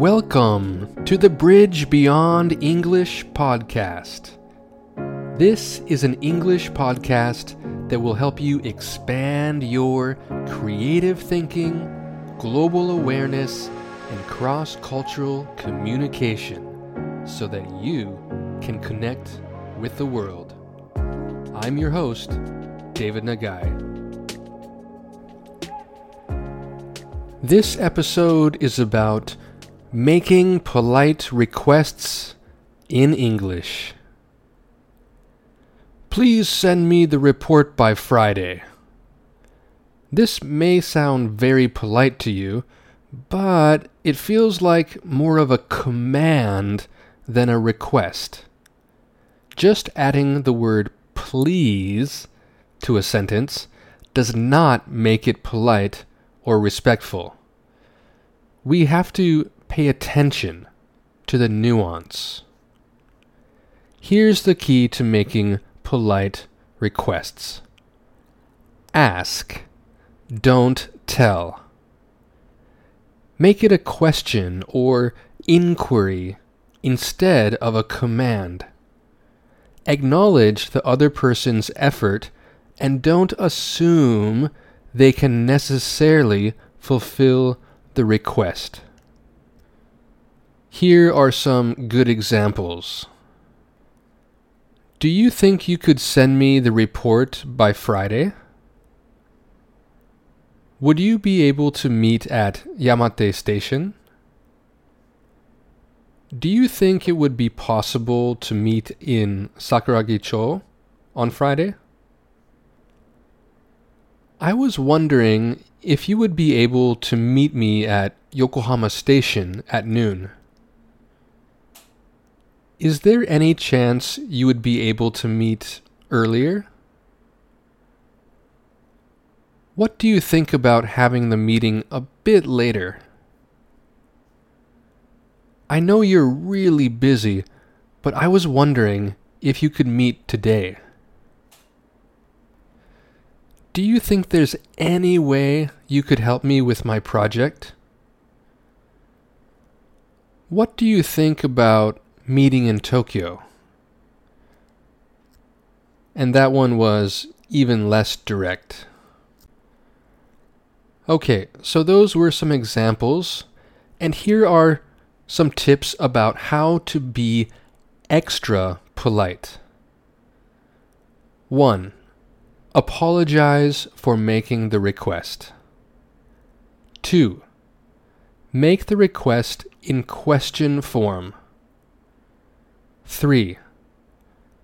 Welcome to the Bridge Beyond English podcast. This is an English podcast that will help you expand your creative thinking, global awareness, and cross cultural communication so that you can connect with the world. I'm your host, David Nagai. This episode is about making polite requests in English. Please send me the report by Friday. This may sound very polite to you, but it feels like more of a command than a request. Just adding the word please to a sentence does not make it polite or respectful. We have to pay attention to the nuance. Here's the key to making polite requests ask, don't tell. Make it a question or inquiry instead of a command. Acknowledge the other person's effort and don't assume they can necessarily fulfill the request. Here are some good examples. Do you think you could send me the report by Friday? Would you be able to meet at Yamate Station? Do you think it would be possible to meet in Sakuragicho on Friday? I was wondering if you would be able to meet me at Yokohama Station at noon. Is there any chance you would be able to meet earlier? What do you think about having the meeting a bit later? I know you're really busy, but I was wondering if you could meet today. Do you think there's any way you could help me with my project? What do you think about meeting in Tokyo? And that one was even less direct. Okay, so those were some examples, and here are some tips about how to be extra polite. 1. Apologize for making the request. 2. Make the request in question form. 3.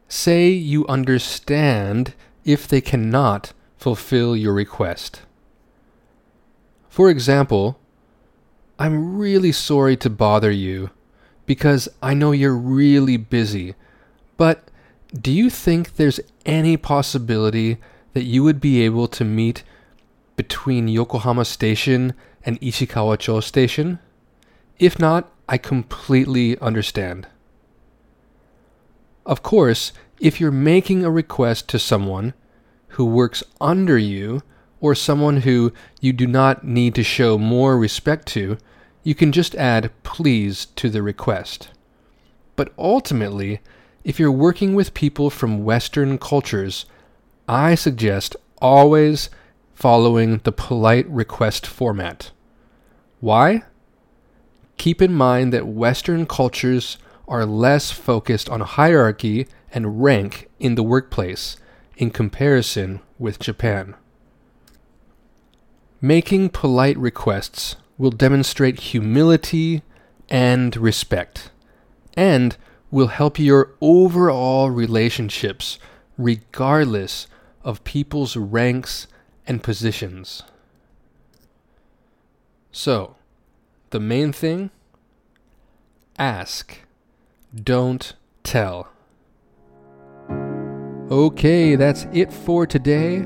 Say you understand if they cannot fulfill your request. For example, I'm really sorry to bother you because I know you're really busy, but do you think there's any possibility that you would be able to meet between Yokohama Station and Ishikawa-cho Station? If not, I completely understand. Of course, if you're making a request to someone who works under you or someone who you do not need to show more respect to, you can just add please to the request. But ultimately, if you're working with people from Western cultures, I suggest always following the polite request format. Why? Keep in mind that Western cultures are less focused on hierarchy and rank in the workplace in comparison with Japan. Making polite requests will demonstrate humility and respect, and will help your overall relationships regardless of people's ranks and positions. So, the main thing ask, don't tell. Okay, that's it for today.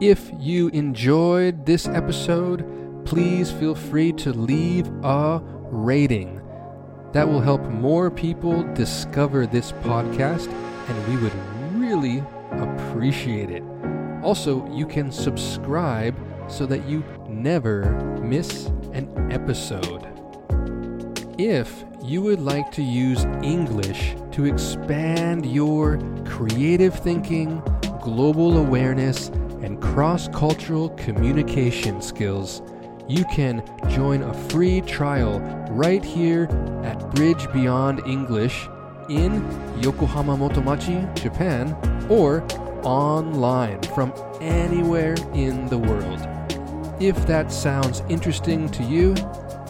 If you enjoyed this episode, please feel free to leave a rating. That will help more people discover this podcast, and we would really appreciate it. Also, you can subscribe so that you never miss an episode. If you would like to use English to expand your creative thinking, global awareness, and cross cultural communication skills, you can join a free trial right here at Bridge Beyond English in Yokohama Motomachi, Japan, or online from anywhere in the world. If that sounds interesting to you,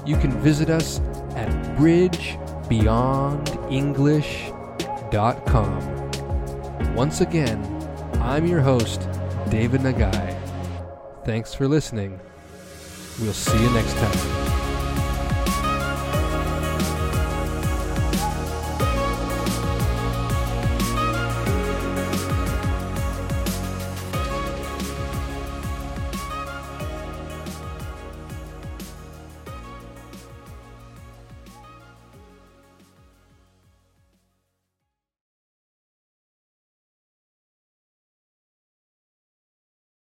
you can visit us at bridgebeyondenglish.com. Once again, I'm your host, David Nagai. Thanks for listening. We'll see you next time.